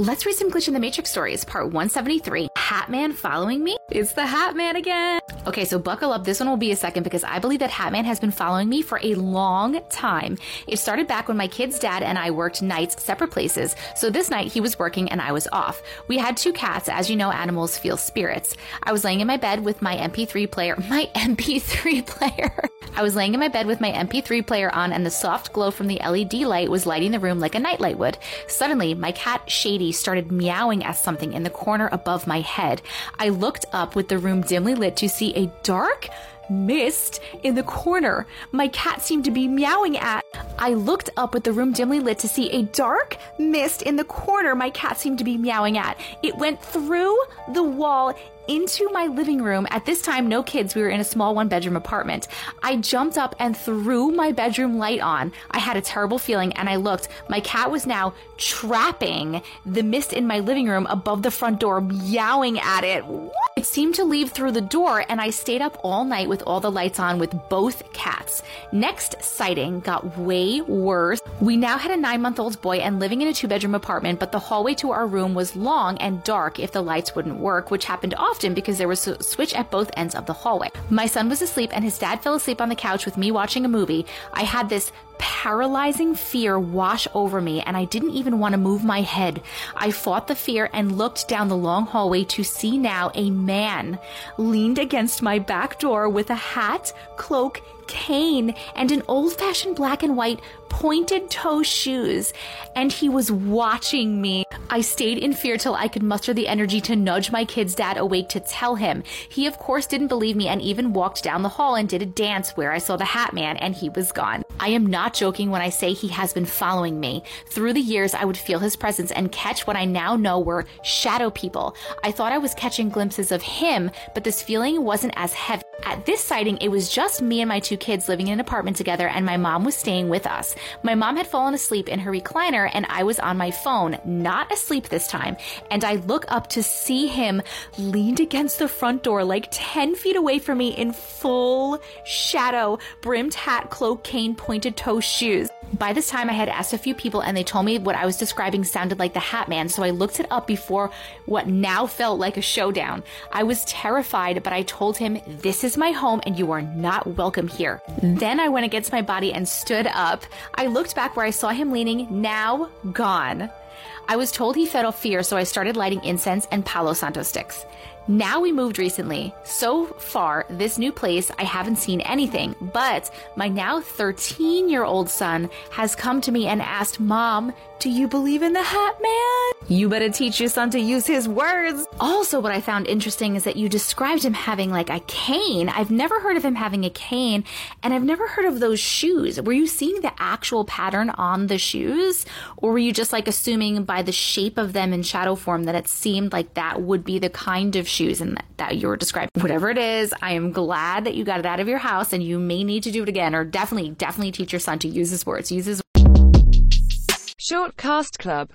Let's read some Glitch in the Matrix stories, part 173. Hat Man following me? It's the Hat Man again. Okay, so buckle up. This one will be a second because I believe that Hat Man has been following me for a long time. It started back when my kid's dad and I worked nights separate places. So this night he was working and I was off. We had two cats. As you know, animals feel spirits. I was laying in my bed with my MP3 player, my MP3 player. I was laying in my bed with my MP3 player on and the soft glow from the LED light was lighting the room like a nightlight would. Suddenly, my cat Shady started meowing at something in the corner above my head. I looked up with the room dimly lit to see a dark mist in the corner my cat seemed to be meowing at. I looked up with the room dimly lit to see a dark mist in the corner my cat seemed to be meowing at. It went through the wall into my living room. At this time, no kids. We were in a small one bedroom apartment. I jumped up and threw my bedroom light on. I had a terrible feeling and I looked. My cat was now trapping the mist in my living room above the front door, meowing at it. It seemed to leave through the door and I stayed up all night with all the lights on with both cats. Next sighting got way worse. We now had a nine month old boy and living in a two bedroom apartment, but the hallway to our room was long and dark if the lights wouldn't work, which happened often often because there was a switch at both ends of the hallway. My son was asleep and his dad fell asleep on the couch with me watching a movie. I had this paralyzing fear wash over me and I didn't even want to move my head. I fought the fear and looked down the long hallway to see now a man leaned against my back door with a hat, cloak, cane, and an old fashioned black and white pointed toe shoes. And he was watching me. I stayed in fear till I could muster the energy to nudge my kid's dad awake to tell him. He, of course, didn't believe me and even walked down the hall and did a dance where I saw the hat man and he was gone. I am not joking when I say he has been following me. Through the years, I would feel his presence and catch what I now know were shadow people. I thought I was catching glimpses of him, but this feeling wasn't as heavy. At this sighting, it was just me and my two kids living in an apartment together, and my mom was staying with us. My mom had fallen asleep in her recliner, and I was on my phone, not asleep this time. And I look up to see him leaned against the front door, like 10 feet away from me in full shadow, brimmed hat, cloak, cane, pointed toe shoes. By this time, I had asked a few people, and they told me what I was describing sounded like the Hat Man, so I looked it up before what now felt like a showdown. I was terrified, but I told him, This is my home, and you are not welcome here. Then I went against my body and stood up. I looked back where I saw him leaning, now gone. I was told he fed off fear, so I started lighting incense and Palo Santo sticks. Now we moved recently. So far, this new place, I haven't seen anything, but my now 13 year old son has come to me and asked, Mom, do you believe in the Hat Man? You better teach your son to use his words. Also, what I found interesting is that you described him having like a cane. I've never heard of him having a cane, and I've never heard of those shoes. Were you seeing the actual pattern on the shoes, or were you just like assuming by the shape of them in shadow form that it seemed like that would be the kind of shoes and that, you were describing? Whatever it is, I am glad that you got it out of your house, and you may need to do it again, or definitely, definitely teach your son to use his words. Use his Short Cast Club